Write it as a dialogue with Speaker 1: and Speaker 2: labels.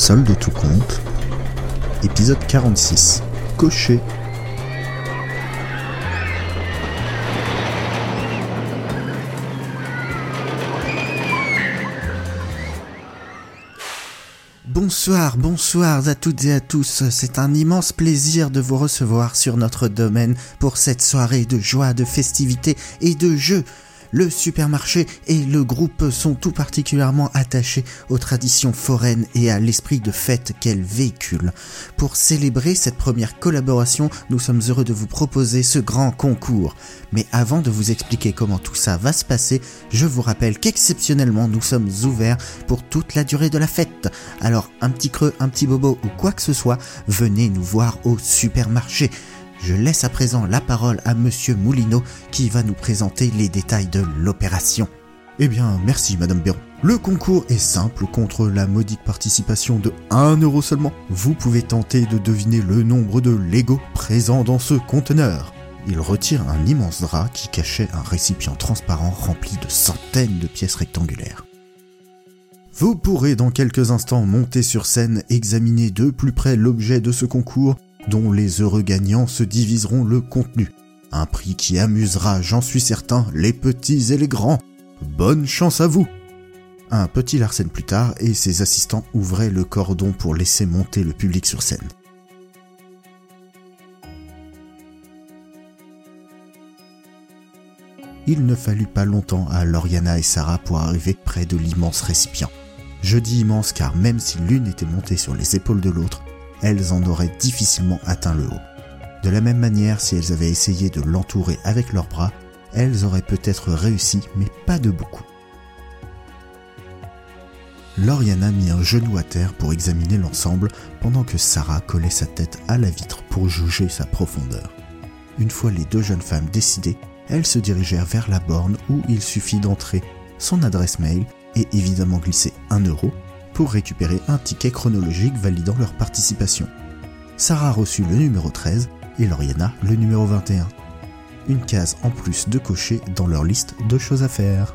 Speaker 1: Solde tout compte. Épisode 46. Cocher. Bonsoir, bonsoir à toutes et à tous. C'est un immense plaisir de vous recevoir sur notre domaine pour cette soirée de joie, de festivité et de jeux le supermarché et le groupe sont tout particulièrement attachés aux traditions foraines et à l'esprit de fête qu'elles véhiculent. Pour célébrer cette première collaboration, nous sommes heureux de vous proposer ce grand concours. Mais avant de vous expliquer comment tout ça va se passer, je vous rappelle qu'exceptionnellement nous sommes ouverts pour toute la durée de la fête. Alors un petit creux, un petit bobo ou quoi que ce soit, venez nous voir au supermarché. Je laisse à présent la parole à Monsieur Moulineau qui va nous présenter les détails de l'opération. Eh bien, merci Madame Béron. Le concours est simple contre la modique participation de 1 euro seulement. Vous pouvez tenter de deviner le nombre de Lego présents dans ce conteneur. Il retire un immense drap qui cachait un récipient transparent rempli de centaines de pièces rectangulaires. Vous pourrez dans quelques instants monter sur scène, examiner de plus près l'objet de ce concours dont les heureux gagnants se diviseront le contenu. Un prix qui amusera, j'en suis certain, les petits et les grands. Bonne chance à vous Un petit Larsen plus tard, et ses assistants ouvraient le cordon pour laisser monter le public sur scène. Il ne fallut pas longtemps à Loriana et Sarah pour arriver près de l'immense récipient. Je dis immense car même si l'une était montée sur les épaules de l'autre, elles en auraient difficilement atteint le haut. De la même manière, si elles avaient essayé de l'entourer avec leurs bras, elles auraient peut-être réussi, mais pas de beaucoup. Lauriana mit un genou à terre pour examiner l'ensemble pendant que Sarah collait sa tête à la vitre pour juger sa profondeur. Une fois les deux jeunes femmes décidées, elles se dirigèrent vers la borne où il suffit d'entrer son adresse mail et évidemment glisser un euro récupérer un ticket chronologique validant leur participation. Sarah reçut le numéro 13 et Lauriana le numéro 21. Une case en plus de cocher dans leur liste de choses à faire.